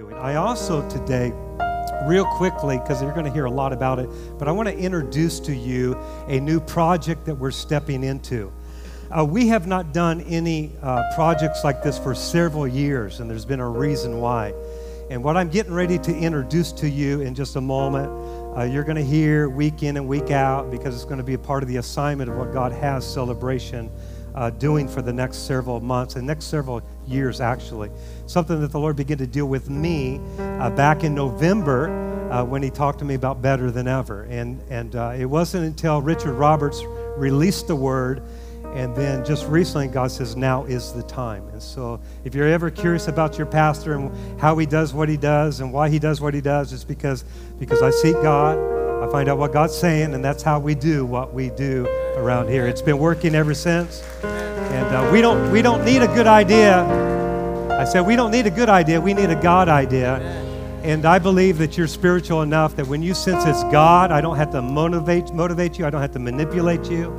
doing. I also today, real quickly, because you're going to hear a lot about it, but I want to introduce to you a new project that we're stepping into. Uh, we have not done any uh, projects like this for several years, and there's been a reason why. And what I'm getting ready to introduce to you in just a moment, uh, you're going to hear week in and week out because it's going to be a part of the assignment of what God has celebration uh, doing for the next several months and next several years, actually. Something that the Lord began to deal with me uh, back in November uh, when He talked to me about better than ever. And, and uh, it wasn't until Richard Roberts released the word. And then just recently, God says, now is the time. And so, if you're ever curious about your pastor and how he does what he does and why he does what he does, it's because, because I seek God, I find out what God's saying, and that's how we do what we do around here. It's been working ever since. And uh, we, don't, we don't need a good idea. I said, we don't need a good idea, we need a God idea. And I believe that you're spiritual enough that when you sense it's God, I don't have to motivate, motivate you, I don't have to manipulate you,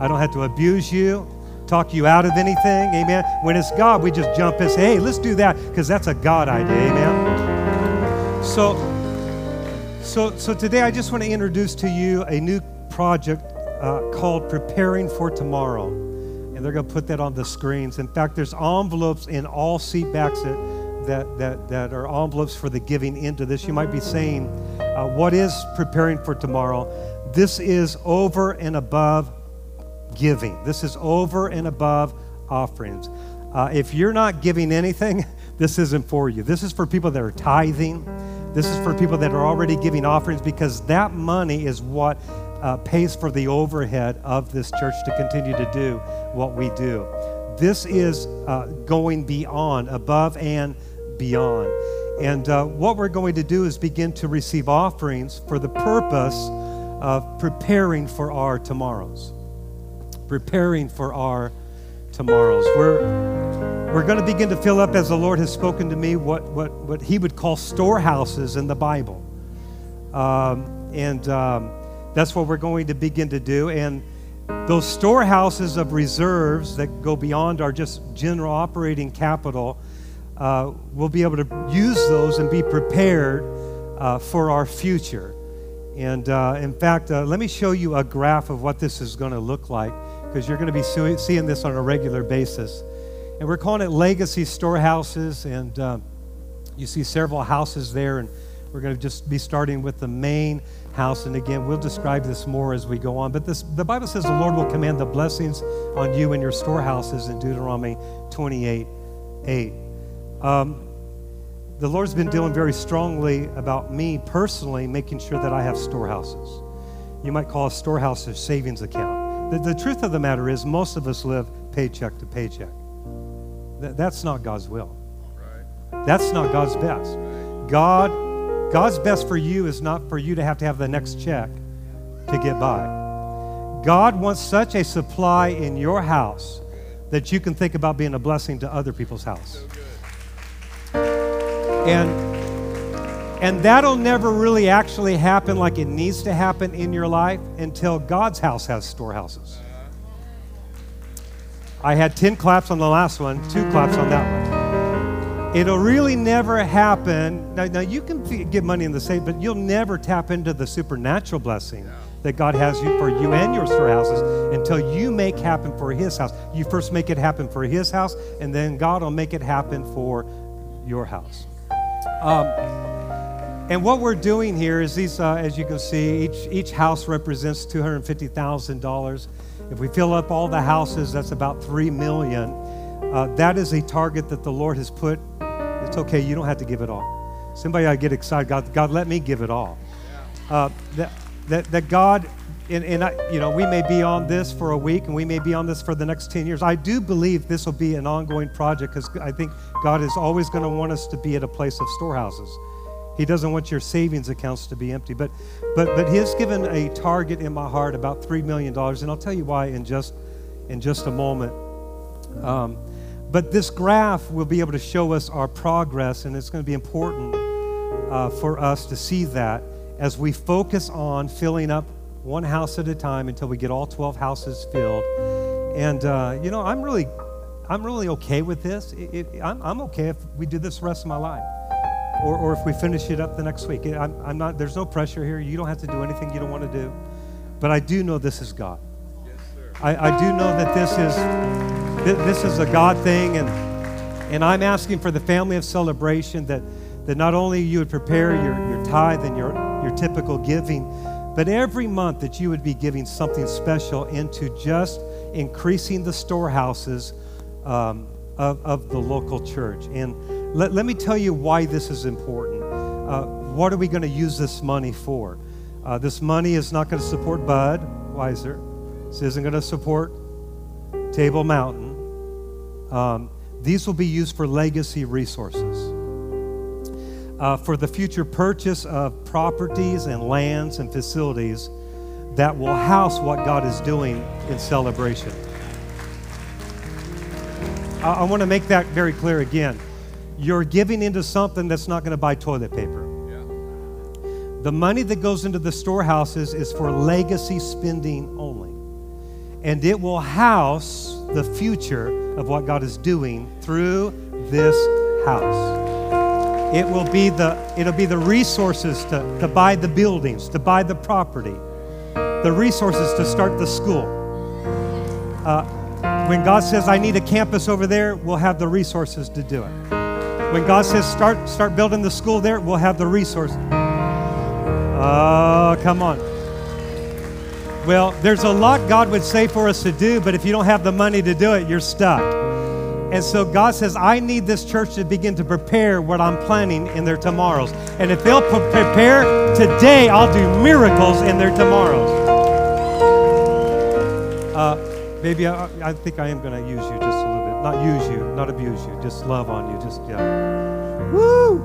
I don't have to abuse you, talk you out of anything. Amen. When it's God, we just jump and say, hey, let's do that because that's a God idea. Amen. So, so, so today I just want to introduce to you a new project uh, called Preparing for Tomorrow. And they're going to put that on the screens. In fact, there's envelopes in all seat backs that, that, that, that are envelopes for the giving into this. You might be saying, uh, What is Preparing for Tomorrow? This is over and above giving, this is over and above offerings. Uh, if you're not giving anything, this isn't for you. This is for people that are tithing. This is for people that are already giving offerings because that money is what uh, pays for the overhead of this church to continue to do what we do. This is uh, going beyond, above and beyond. And uh, what we're going to do is begin to receive offerings for the purpose of preparing for our tomorrows. Preparing for our tomorrows. We're, we're going to begin to fill up, as the Lord has spoken to me, what, what, what He would call storehouses in the Bible. Um, and um, that's what we're going to begin to do. And those storehouses of reserves that go beyond our just general operating capital, uh, we'll be able to use those and be prepared uh, for our future. And uh, in fact, uh, let me show you a graph of what this is going to look like because you're going to be seeing this on a regular basis. And we're calling it legacy storehouses. And uh, you see several houses there. And we're going to just be starting with the main house. And again, we'll describe this more as we go on. But this, the Bible says the Lord will command the blessings on you and your storehouses in Deuteronomy 28 8. Um, the Lord's been dealing very strongly about me personally making sure that I have storehouses. You might call a storehouse a savings account. The, the truth of the matter is, most of us live paycheck to paycheck. Th- that's not God's will. That's not God's best. God God's best for you is not for you to have to have the next check to get by. God wants such a supply in your house that you can think about being a blessing to other people's house. And and that'll never really actually happen like it needs to happen in your life until God's house has storehouses. I had 10 claps on the last one, two claps on that one. It'll really never happen. Now, now you can give money in the safe, but you'll never tap into the supernatural blessing that God has you for you and your storehouses until you make happen for His house. You first make it happen for His house, and then God will make it happen for your house. Um, and what we're doing here is these, uh, as you can see, each each house represents two hundred fifty thousand dollars. If we fill up all the houses, that's about three million. Uh, that is a target that the Lord has put it's okay. You don't have to give it all. Somebody I get excited. God, God, let me give it all. Uh, that, that, that God, and, and I, you know, we may be on this for a week and we may be on this for the next 10 years. I do believe this will be an ongoing project because I think God is always going to want us to be at a place of storehouses. He doesn't want your savings accounts to be empty. But, but, but He's given a target in my heart about $3 million. And I'll tell you why in just, in just a moment. Um, but this graph will be able to show us our progress, and it's going to be important uh, for us to see that as we focus on filling up one house at a time until we get all 12 houses filled. And, uh, you know, I'm really, I'm really okay with this. It, it, I'm, I'm okay if we do this the rest of my life. or, or if we finish it up the next week. I'm, I'm not, there's no pressure here. You don't have to do anything you don't want to do. But I do know this is God. Yes, I, I do know that this is, this is a God thing, and, and I'm asking for the family of celebration that, that not only you would prepare your, your tithe and your, your typical giving, but every month that you would be giving something special into just increasing the storehouses um, of, of the local church. And let, let me tell you why this is important. Uh, what are we going to use this money for? Uh, this money is not going to support Bud Weiser. This isn't going to support Table Mountain. Um, these will be used for legacy resources. Uh, for the future purchase of properties and lands and facilities that will house what God is doing in celebration. I, I want to make that very clear again. You're giving into something that's not going to buy toilet paper. Yeah. The money that goes into the storehouses is for legacy spending only. And it will house the future of what God is doing through this house. It will be the, it'll be the resources to, to buy the buildings, to buy the property, the resources to start the school. Uh, when God says, I need a campus over there, we'll have the resources to do it. When God says, start, start building the school there, we'll have the resources. Oh, come on. Well, there's a lot God would say for us to do, but if you don't have the money to do it, you're stuck. And so God says, I need this church to begin to prepare what I'm planning in their tomorrows. And if they'll prepare today, I'll do miracles in their tomorrows. Uh, baby, I, I think I am going to use you just a little bit. Not use you, not abuse you, just love on you. Just, yeah. Woo!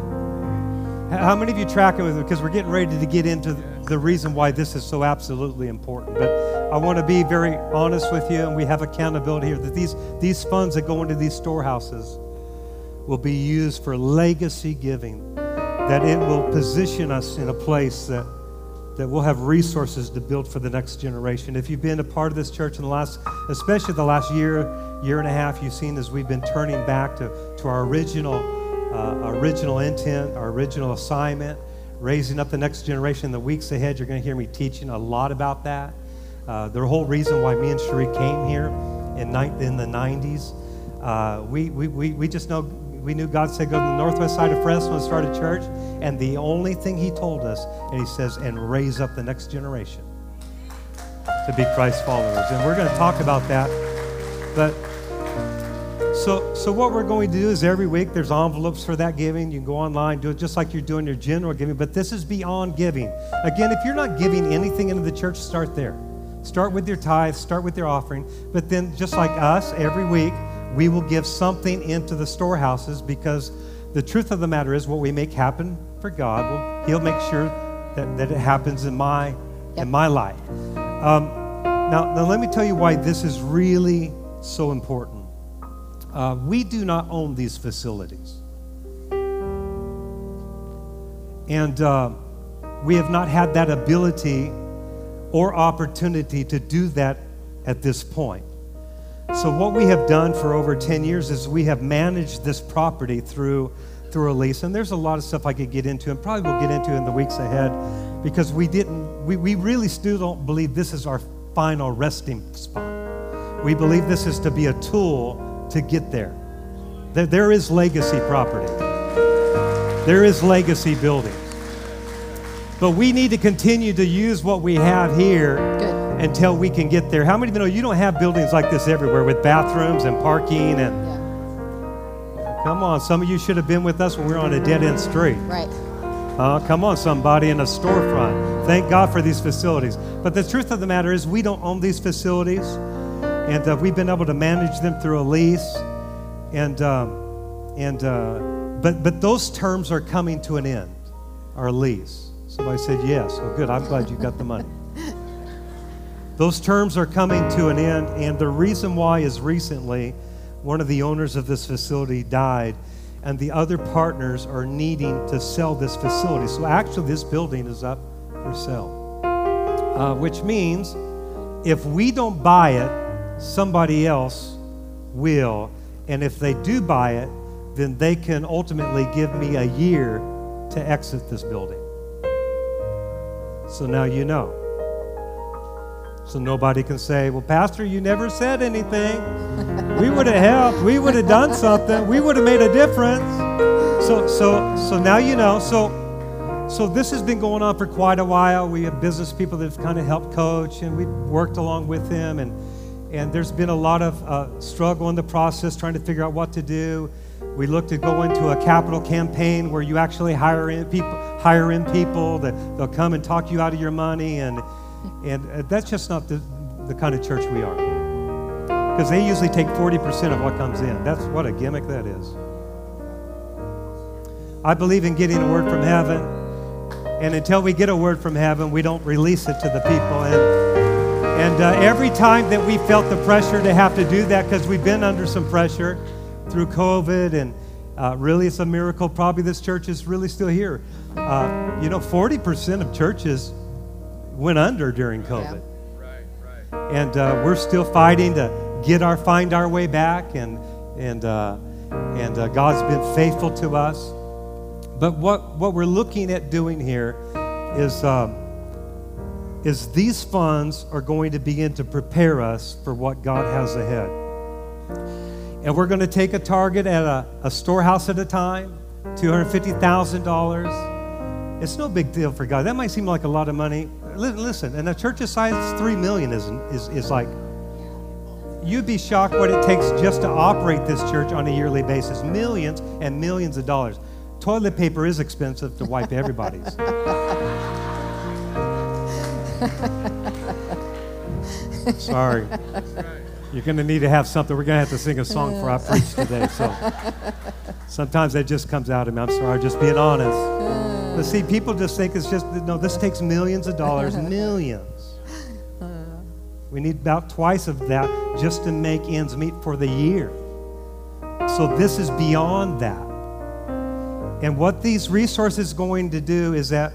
How many of you tracking with me? Because we're getting ready to get into the reason why this is so absolutely important. But I want to be very honest with you, and we have accountability here that these, these funds that go into these storehouses will be used for legacy giving, that it will position us in a place that, that we'll have resources to build for the next generation. If you've been a part of this church in the last, especially the last year, year and a half, you've seen as we've been turning back to, to our original uh, original intent, our original assignment, raising up the next generation in the weeks ahead. You're going to hear me teaching a lot about that. Uh, the whole reason why me and Cherie came here in, ni- in the 90s, uh, we, we, we, we just know, we knew God said go to the northwest side of Fresno and start a church. And the only thing He told us, and He says, and raise up the next generation to be Christ followers. And we're going to talk about that. But so, so what we're going to do is every week there's envelopes for that giving. You can go online, do it just like you're doing your general giving, but this is beyond giving. Again, if you're not giving anything into the church, start there. Start with your tithe, start with your offering, but then just like us, every week we will give something into the storehouses because the truth of the matter is what we make happen for God, well, He'll make sure that, that it happens in my yep. in my life. Um, now, now, let me tell you why this is really so important. Uh, we do not own these facilities. And uh, we have not had that ability or opportunity to do that at this point. So, what we have done for over 10 years is we have managed this property through, through a lease. And there's a lot of stuff I could get into, and probably we'll get into in the weeks ahead, because we didn't, we, we really still don't believe this is our final resting spot. We believe this is to be a tool to get there. There, there is legacy property, there is legacy buildings. But we need to continue to use what we have here Good. until we can get there. How many of you know you don't have buildings like this everywhere with bathrooms and parking and. Yeah. Come on, some of you should have been with us when we were on a dead end street. Right. Uh, come on, somebody in a storefront. Thank God for these facilities. But the truth of the matter is, we don't own these facilities and uh, we've been able to manage them through a lease. And um, and uh, but but those terms are coming to an end. Our lease. Somebody said yes. Oh, good. I'm glad you got the money. those terms are coming to an end, and the reason why is recently one of the owners of this facility died, and the other partners are needing to sell this facility. So actually, this building is up for sale, uh, which means if we don't buy it somebody else will. And if they do buy it, then they can ultimately give me a year to exit this building. So now you know. So nobody can say, Well, Pastor, you never said anything. we would have helped. We would have done something. We would have made a difference. So, so, so now you know. So, so this has been going on for quite a while. We have business people that have kind of helped coach, and we worked along with them. And, and there's been a lot of uh, struggle in the process trying to figure out what to do. We looked at going to a capital campaign where you actually hire in people, hire in people that they'll come and talk you out of your money, and and uh, that's just not the, the kind of church we are. Because they usually take 40% of what comes in. That's what a gimmick that is. I believe in getting a word from heaven, and until we get a word from heaven, we don't release it to the people. And and uh, every time that we felt the pressure to have to do that, because we've been under some pressure through COVID, and uh, really it's a miracle. Probably this church is really still here. Uh, you know, 40% of churches went under during COVID. Yeah. Right, right. And uh, we're still fighting to get our find our way back, and and uh, and uh, God's been faithful to us. But what what we're looking at doing here is. Um, is these funds are going to begin to prepare us for what God has ahead. And we're going to take a target at a, a storehouse at a time, $250,000. It's no big deal for God. That might seem like a lot of money. Listen, and a church's size, three million is, is, is like, you'd be shocked what it takes just to operate this church on a yearly basis. Millions and millions of dollars. Toilet paper is expensive to wipe everybody's. Sorry. You're going to need to have something. We're going to have to sing a song for our preach today. So sometimes that just comes out of me. I'm sorry, just being honest. But see, people just think it's just, no, this takes millions of dollars, millions. Uh. We need about twice of that just to make ends meet for the year. So this is beyond that. And what these resources going to do is that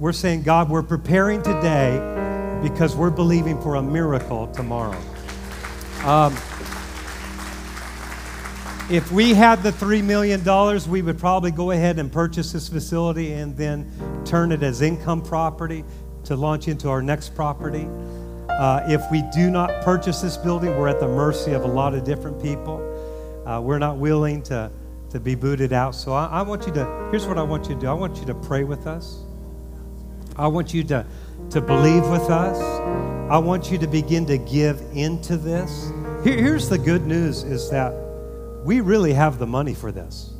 we're saying, God, we're preparing today because we're believing for a miracle tomorrow. Um, if we had the $3 million, we would probably go ahead and purchase this facility and then turn it as income property to launch into our next property. Uh, if we do not purchase this building, we're at the mercy of a lot of different people. Uh, we're not willing to, to be booted out. So I, I want you to, here's what I want you to do I want you to pray with us. I want you to, to believe with us. I want you to begin to give into this. Here, here's the good news is that we really have the money for this.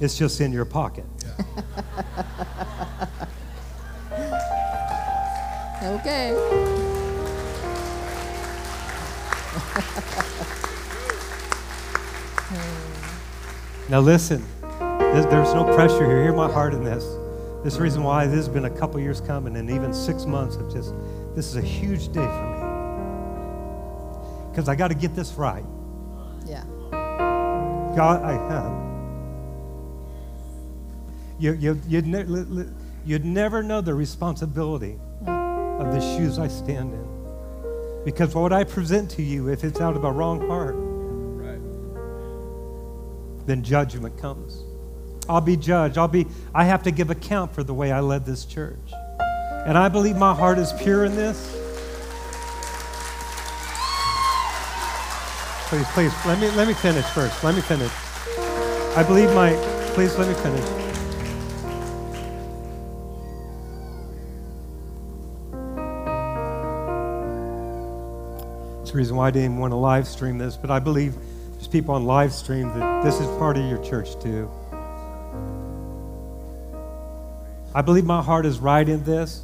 It's just in your pocket. okay. now listen, there's, there's no pressure here. Hear my heart in this. This is the reason why this has been a couple years coming, and even six months of just, this is a huge day for me. Because I got to get this right. Yeah. God, I have. You, you, you'd, ne- you'd never know the responsibility of the shoes I stand in. Because what I present to you, if it's out of a wrong heart, right. then judgment comes. I'll be judged. I'll be, I have to give account for the way I led this church. And I believe my heart is pure in this. Please, please, let me, let me finish first. Let me finish. I believe my, please let me finish. It's the reason why I didn't want to live stream this, but I believe there's people on live stream that this is part of your church too. I believe my heart is right in this.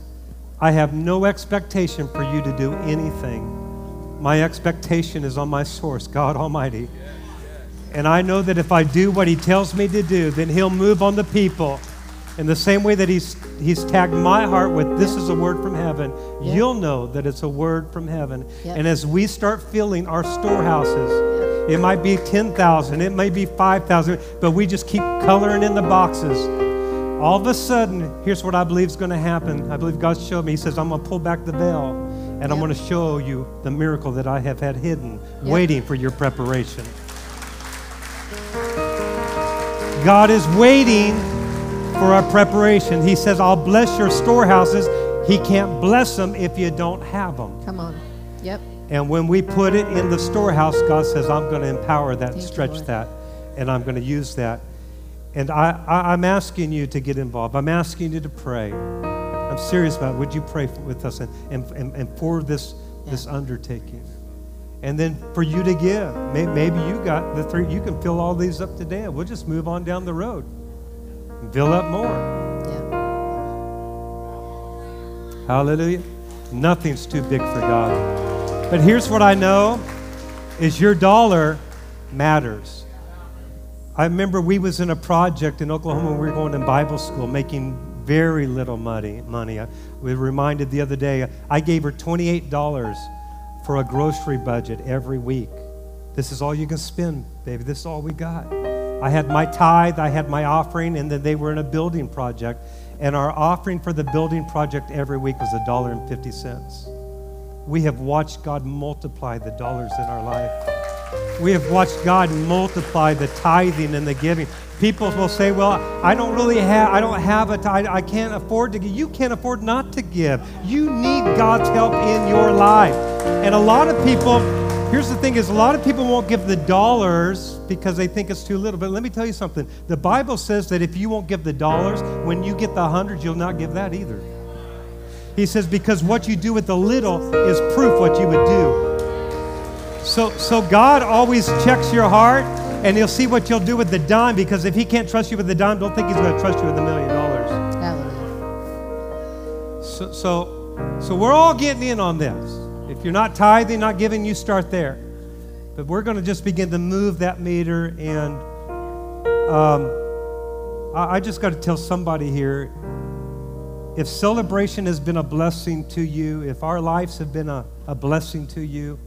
I have no expectation for you to do anything. My expectation is on my source, God Almighty. And I know that if I do what He tells me to do, then He'll move on the people. In the same way that He's, he's tagged my heart with this is a word from heaven, you'll know that it's a word from heaven. And as we start filling our storehouses, it might be 10,000, it may be 5,000, but we just keep coloring in the boxes all of a sudden, here's what I believe is going to happen. I believe God showed me. He says, I'm going to pull back the veil and yep. I'm going to show you the miracle that I have had hidden, yep. waiting for your preparation. God is waiting for our preparation. He says, I'll bless your storehouses. He can't bless them if you don't have them. Come on. Yep. And when we put it in the storehouse, God says, I'm going to empower that, Thank stretch that, and I'm going to use that. And I, I, I'm asking you to get involved. I'm asking you to pray. I'm serious about it. Would you pray with us and, and, and, and for this, this undertaking? And then for you to give. May- Maybe you got the three, you can fill all these up today. We'll just move on down the road and fill up more. Yeah. Hallelujah. Nothing's too big for God. But here's what I know is your dollar matters. I remember we was in a project in Oklahoma when we were going to Bible school making very little money. money. I was reminded the other day, I gave her $28 for a grocery budget every week. This is all you can spend, baby. This is all we got. I had my tithe, I had my offering, and then they were in a building project. And our offering for the building project every week was a dollar and fifty cents. We have watched God multiply the dollars in our life. We have watched God multiply the tithing and the giving. People will say, "Well, I don't really have. I don't have a tithe. I can't afford to give." You can't afford not to give. You need God's help in your life. And a lot of people, here's the thing: is a lot of people won't give the dollars because they think it's too little. But let me tell you something: the Bible says that if you won't give the dollars, when you get the hundreds, you'll not give that either. He says, because what you do with the little is proof what you would do. So, so God always checks your heart, and He'll see what you'll do with the dime. Because if He can't trust you with the dime, don't think He's going to trust you with a million dollars. Hallelujah. So, so, so we're all getting in on this. If you're not tithing, not giving, you start there. But we're going to just begin to move that meter, and um, I, I just got to tell somebody here. If celebration has been a blessing to you, if our lives have been a, a blessing to you,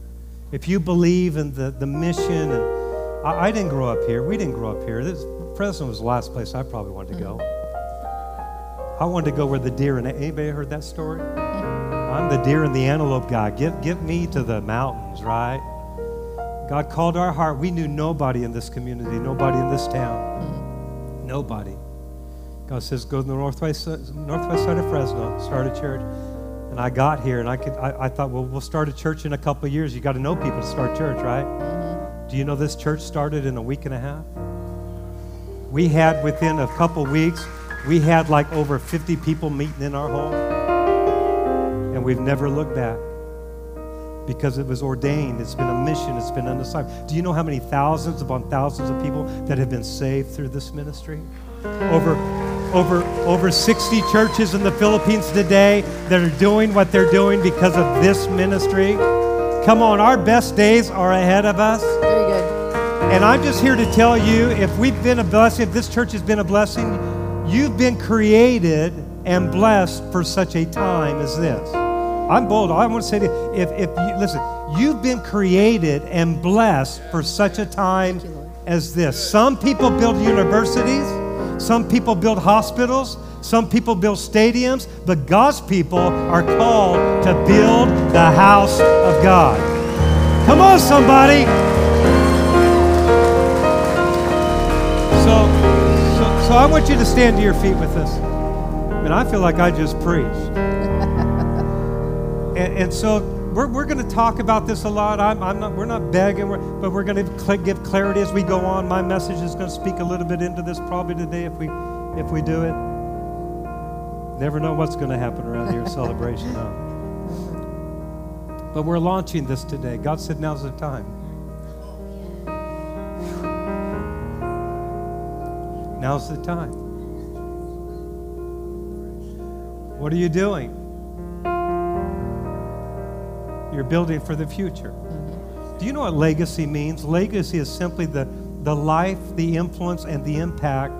if you believe in the, the mission, and I, I didn't grow up here. We didn't grow up here. This Fresno was the last place I probably wanted to go. Mm-hmm. I wanted to go where the deer and anybody heard that story? Mm-hmm. I'm the deer and the antelope guy. Give, give me to the mountains, right? God called our heart. We knew nobody in this community, nobody in this town, mm-hmm. nobody. God says, go to the northwest, northwest side of Fresno, start a church. And I got here and I, could, I, I thought, well, we'll start a church in a couple of years. You got to know people to start church, right? Mm-hmm. Do you know this church started in a week and a half? We had within a couple weeks, we had like over 50 people meeting in our home. And we've never looked back because it was ordained. It's been a mission. It's been an assignment. Do you know how many thousands upon thousands of people that have been saved through this ministry? Over, over, over 60 churches in the Philippines today that are doing what they're doing because of this ministry. Come on, our best days are ahead of us. Very good. And I'm just here to tell you if we've been a blessing, if this church has been a blessing, you've been created and blessed for such a time as this. I'm bold. I want to say to you, if, if you, listen, you've been created and blessed for such a time as this. Some people build universities, some people build hospitals, some people build stadiums, but God's people are called to build the house of God. Come on, somebody. So, so, so I want you to stand to your feet with us. And I feel like I just preached. and, and so we're, we're going to talk about this a lot. I'm, I'm not, we're not begging, we're, but we're going to give clarity as we go on. My message is going to speak a little bit into this probably today if we, if we do it. Never know what's going to happen around here at celebration, huh? But we're launching this today. God said now's the time. Now's the time. What are you doing? You're building for the future. Mm-hmm. Do you know what legacy means? Legacy is simply the, the life, the influence, and the impact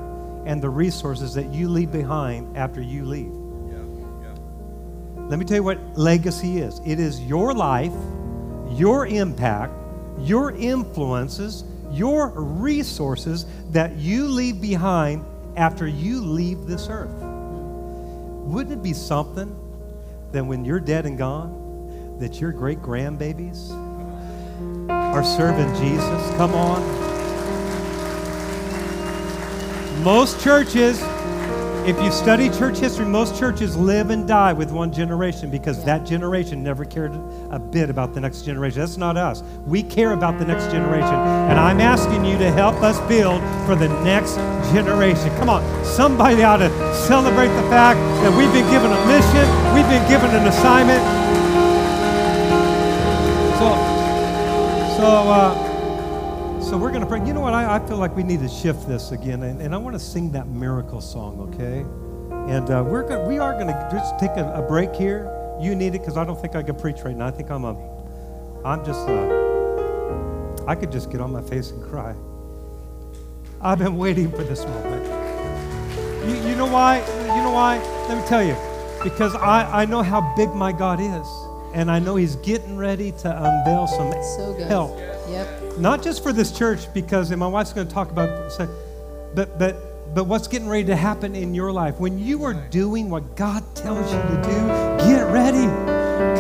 and the resources that you leave behind after you leave. Let me tell you what legacy is it is your life, your impact, your influences, your resources that you leave behind after you leave this earth. Wouldn't it be something that when you're dead and gone, that your great grandbabies are serving Jesus? Come on. Most churches, if you study church history, most churches live and die with one generation because Yeah. that generation never cared a bit about the next generation. That's not us. We care about the next generation. And I'm asking you to help us build for the next generation. Come on, somebody ought to celebrate the fact that we've been given a mission, we've been given an assignment. So, uh, so we're going to pray. You know what? I, I feel like we need to shift this again, and, and I want to sing that miracle song, okay? And uh, we're gonna, we are going to just take a, a break here. You need it because I don't think I can preach right now. I think I'm a, I'm just, uh, I could just get on my face and cry. I've been waiting for this moment. You, you know why? You know why? Let me tell you. Because I, I know how big my God is, and I know He's getting ready to unveil some So help. Yep. not just for this church because and my wife's going to talk about but but but what's getting ready to happen in your life. When you are doing what god tells you to do get ready.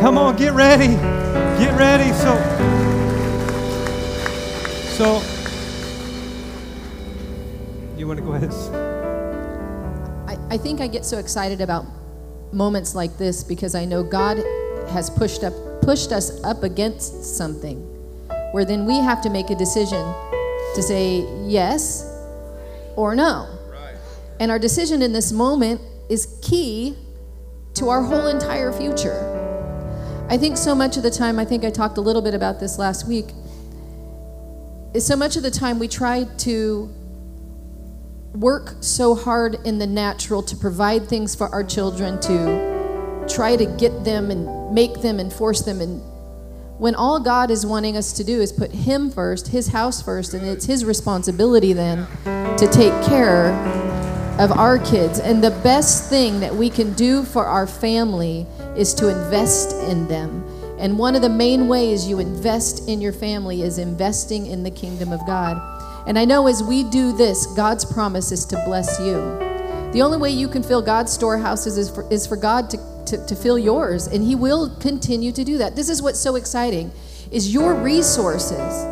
Come on get ready. Get ready. So so you want to go ahead? I, I think I get so excited about moments like this because I know God has pushed up pushed us up against something where then we have to make a decision to say yes or no. And our decision in this moment is key to our whole entire future. I think so much of the time, I think I talked a little bit about this last week, is so much of the time we try to work so hard in the natural to provide things for our children, to try to get them and make them and force them. And when all God is wanting us to do is put Him first, His house first, and it's His responsibility then to take care of our kids. And the best thing that we can do for our family is to invest in them. And one of the main ways you invest in your family is investing in the kingdom of God. And I know as we do this, God's promise is to bless you. The only way you can fill God's storehouses is for, is for God to, to, to fill yours, and He will continue to do that. This is what's so exciting is your resources,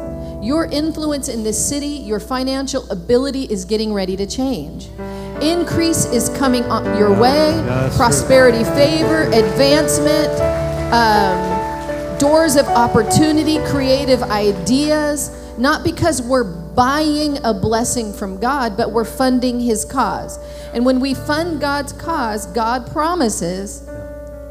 your influence in this city, your financial ability is getting ready to change. Increase is coming on your way, Yes, sir. prosperity, favor, advancement, um, doors of opportunity, creative ideas, not because we're buying a blessing from God, but we're funding His cause. And when we fund God's cause, God promises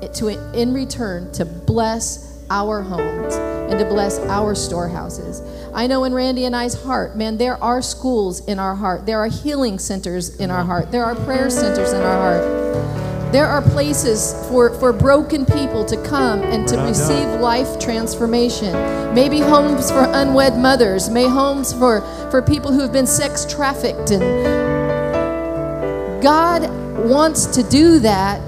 to in return to bless our homes and to bless our storehouses. I know in Randy and I's heart, man, there are schools in our heart. There are healing centers in our heart. There are prayer centers in our heart. There are places for, for broken people to come and to receive life transformation. Maybe homes for unwed mothers, may homes for, for people who have been sex trafficked and God wants to do that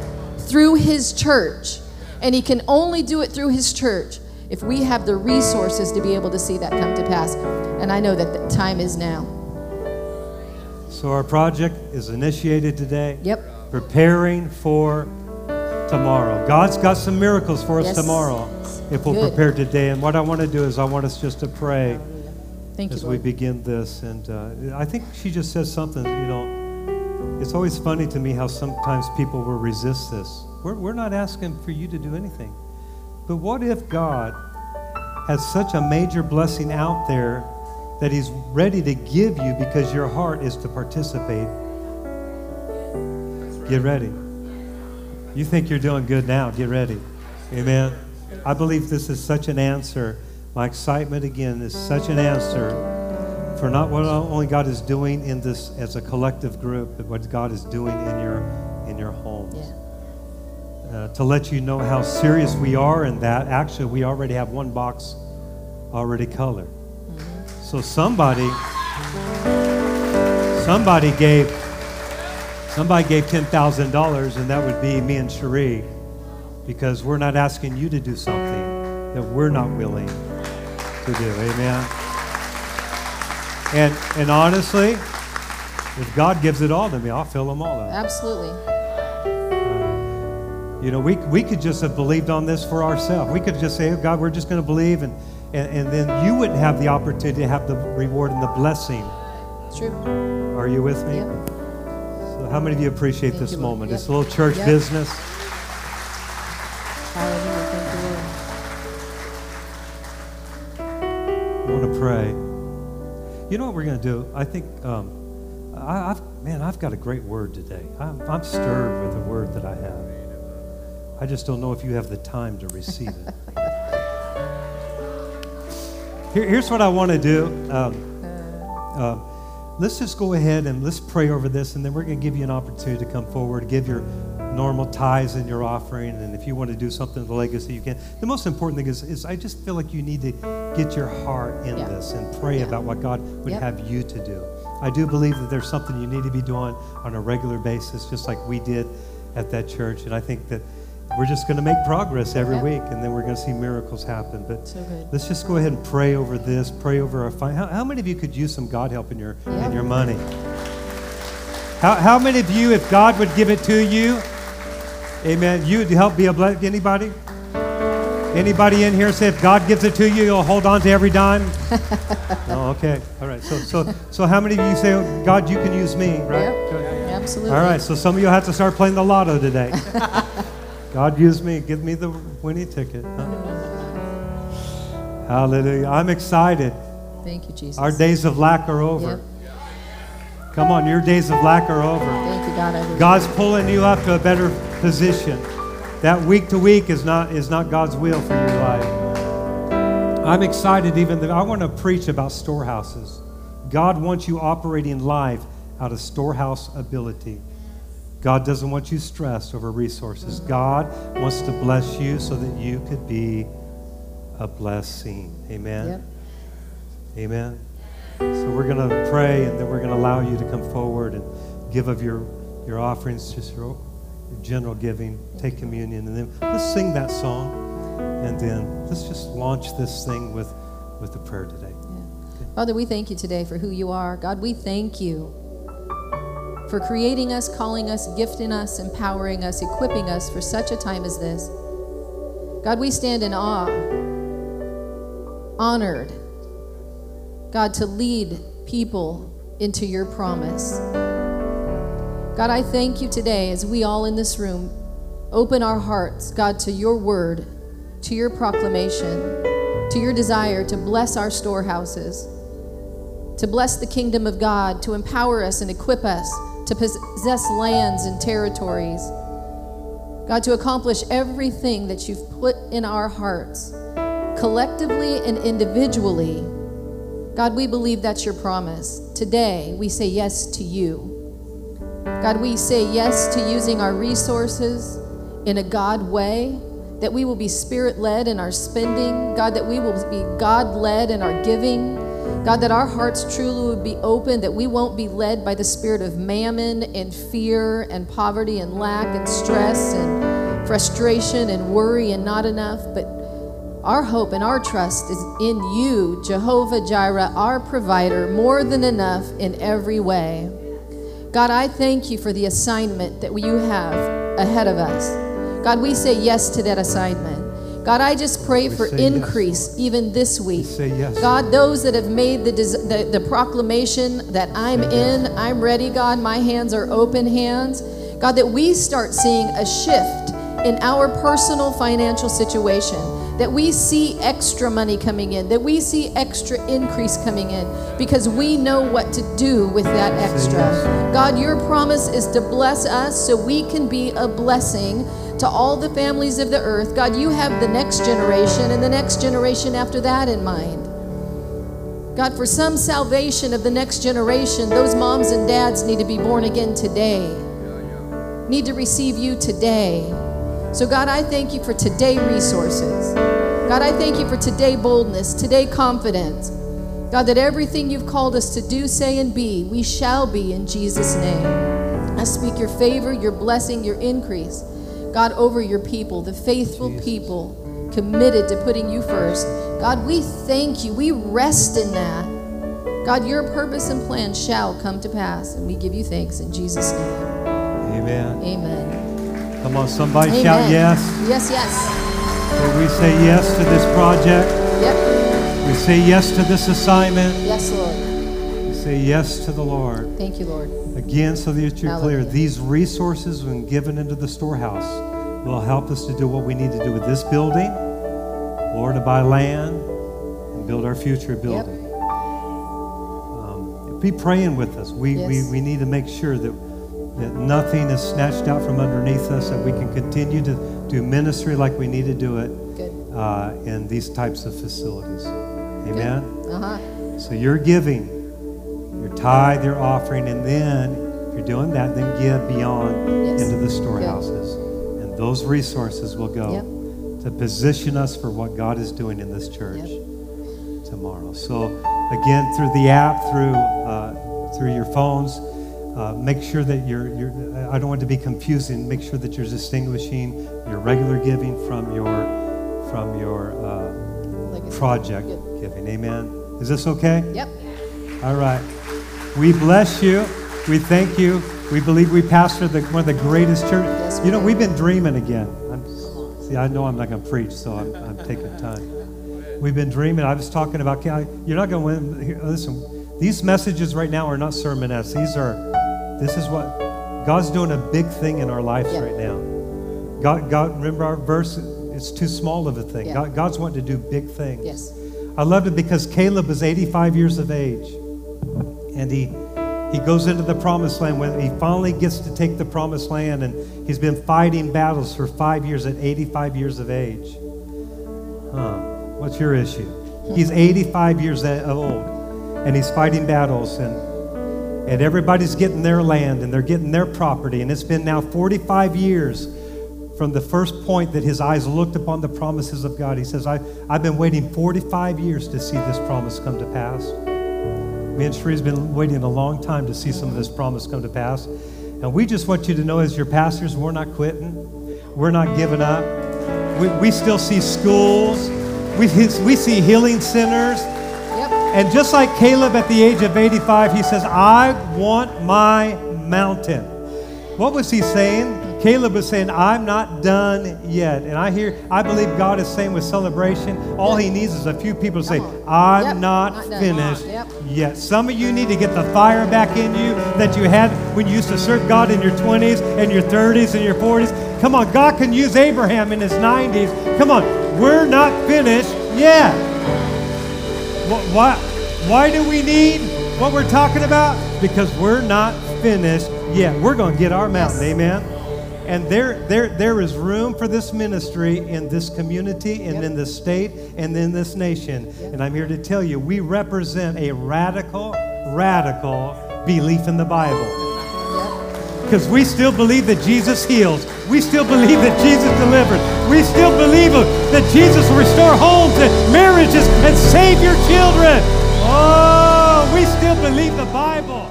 through His church. And He can only do it through His church if we have the resources to be able to see that come to pass. And I know that the time is now. so our project is initiated today Yep. preparing for tomorrow. God's got some miracles for us Yes. tomorrow if we'll Good. prepare today. And what I want to do is I want us just to pray Thank you. as we begin this. And uh, I think she just says something, you know, it's always funny to me how sometimes people will resist this. We're, we're not asking for you to do anything. But what if God has such a major blessing out there that He's ready to give you because your heart is to participate? Get ready. You think you're doing good now, get ready. Amen. I believe this is such an answer. My excitement again is such an answer for not what only God is doing in this as a collective group, but what God is doing in your in your homes. Yeah. Uh, to let you know how serious we are in that, actually, we already have one box already colored. So somebody, somebody gave, somebody gave ten thousand dollars, and that would be me and Cherie, because we're not asking you to do something that we're not willing to do. Amen. And and honestly, if God gives it all to me, I'll fill them all up. Absolutely. You know, we, we could just have believed on this for ourselves. We could just say, oh, God, we're just going to believe, and, and, and then you wouldn't have the opportunity to have the reward and the blessing. True. Are you with me? Yep. How many of you appreciate Thank this you, moment? Yep. It's a little church Yep. business. Hallelujah. Thank you, Lord. I want to pray. You know what we're going to do? I think, um, I, I've, man, I've got a great word today. I'm, I'm stirred with the word that I have. I just don't know if you have the time to receive it. Here, here's what I want to do. Um, uh, let's just go ahead and let's pray over this, and then we're going to give you an opportunity to come forward, give your normal tithes and your offering, and if you want to do something with the legacy, you can. The most important thing is, is I just feel like you need to get your heart in Yeah. this and pray Yeah. about what God would Yep. have you to do. I do believe that there's something you need to be doing on a regular basis, just like we did at that church, and I think that we're just going to make progress every Yep. week, and then we're going to see miracles happen. But So. Let's just go ahead and pray over this. Pray over our fin- how, how many of you could use some God help in your Yeah. in your money? How, how many of you, if God would give it to you, Amen, you help be a blessing? Anybody? Anybody in here say if God gives it to you, you'll hold on to every dime? oh, okay. All right. So so so how many of you say, oh, God, you can use me, right? Yep. Absolutely. All right, so some of you have to start playing the lotto today. God use me, give me the winning ticket. huh? Hallelujah. I'm excited. Thank you, Jesus. Our days of lack are over. Yep. Come on, your days of lack are over. Thank you, God. God's pulling you up to a better position. That week to week is not is not God's will for your life. I'm excited even that I want to preach about storehouses. God wants you operating life out of storehouse ability. God doesn't want you stressed over resources. God wants to bless you so that you could be a blessing. Amen. Yep. Amen. So we're going to pray and then we're going to allow you to come forward and give of your, your offerings, just your general giving, take communion, and then let's sing that song and then let's just launch this thing with, with the prayer today. Father, we thank you today for who you are. God, we thank you for creating us, calling us, gifting us, empowering us, equipping us for such a time as this. God, we stand in awe, honored, God, to lead people into your promise. God, I thank you today as we all in this room open our hearts, God, to your word, to your proclamation, to your desire to bless our storehouses to bless the kingdom of God, to empower us and equip us to possess lands and territories. God, to accomplish everything that you've put in our hearts, collectively and individually. God, we believe that's your promise. Today, we say yes to you. God, we say yes to using our resources in a God way, that we will be spirit led in our spending. God, that we will be God led in our giving. God, that our hearts truly would be open, that we won't be led by the spirit of mammon and fear and poverty and lack and stress and frustration and worry and not enough, but our hope and our trust is in you, Jehovah Jireh, our provider, more than enough in every way. God, I thank you for the assignment that you have ahead of us. God, we say yes to that assignment. God, I just pray We for say yes, increase even this week. say yes. God, those that have made the, the, the proclamation that I'm in, I'm ready, God, my hands are open hands. God, that we start seeing a shift in our personal financial situation, that we see extra money coming in, that we see extra increase coming in, because we know what to do with that extra. God, your promise is to bless us so we can be a blessing to all the families of the earth. God, you have the next generation and the next generation after that in mind. God, for some salvation of the next generation, those moms and dads need to be born again today, need to receive you today. So, God, I thank you for today resources. God, I thank you for today boldness, today confidence. God, that everything you've called us to do, say, and be, we shall be in Jesus' name. I speak your favor, your blessing, your increase. God, over your people, the faithful Jesus. people committed to putting you first. God, we thank you. We rest in that. God, your purpose and plan shall come to pass, and we give you thanks in Jesus' name. Amen. Amen. Come on, somebody Amen. shout yes. Yes, yes. So we say yes to this project. Yep. We say yes to this assignment. Yes, Lord. We say yes to the Lord. Thank you, Lord. Again, so that you're clear, these resources, when given into the storehouse, will help us to do what we need to do with this building, or to buy land and build our future building. Um, be praying with us. We, we, we need to make sure that, that nothing is snatched out from underneath us, that we can continue to do ministry like we need to do it uh, in these types of facilities. Amen? Uh huh. So you're giving, your tithe, your offering, and then if you're doing that, then give beyond Yes. into the storehouses. And those resources will go Yep. to position us for what God is doing in this church Yep. tomorrow. So again, through the app, through uh, through your phones, uh, make sure that you're, you're. I don't want to be confusing. Make sure that you're distinguishing your regular giving from your from your uh, project Good. giving. Amen. Is this okay? Yep. All right. We bless you. We thank you. We believe we pastor the, one of the greatest churches. Yes, you know, we've been dreaming again. I'm, see, I know I'm not going to preach, so I'm, I'm taking time. We've been dreaming. I was talking about, you're not going to win. Listen, these messages right now are not sermonettes. These are, this is what, God's doing a big thing in our lives Yeah. right now. God, God, remember our verse? It's too small of a thing. Yeah. God, God's wanting to do big things. Yes. I loved it because Caleb was 85 years of age. And he he goes into the promised land when he finally gets to take the promised land and he's been fighting battles for 5 years at 85 years of age. Huh. What's your issue? He's 85 years old and he's fighting battles and and everybody's getting their land and they're getting their property and it's been now 45 years from the first point that his eyes looked upon the promises of God. He says, I, I've been waiting 45 years to see this promise come to pass. Me and Shree's been waiting a long time to see some of this promise come to pass. And we just want you to know, as your pastors, we're not quitting. We're not giving up. We, we still see schools. We, we see healing centers. And just like Caleb at the age of 85, he says, I want my mountain. What was he saying? Caleb was saying, I'm not done yet. And I hear, I believe God is saying with celebration, all he needs is a few people to say, I'm Yep, not, not finished Yep. yet. Some of you need to get the fire back in you that you had when you used to serve God in your 20s and your 30s and your 40s. Come on, God can use Abraham in his 90s. Come on, we're not finished yet. Wh- Why, why do we need what we're talking about? Because we're not finished yet. We're going to get our mountain, amen? And there, there, there is room for this ministry in this community and Yep. in this state and in this nation. And I'm here to tell you, we represent a radical, radical belief in the Bible. Because we still believe that Jesus heals. We still believe that Jesus delivers. We still believe that Jesus will restore homes and marriages and save your children. Oh, we still believe the Bible.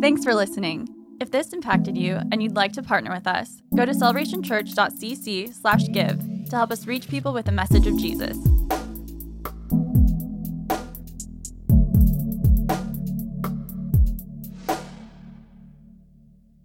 Thanks for listening. If this impacted you and you'd like to partner with us, go to celebrationchurch.cc/give to help us reach people with the message of Jesus.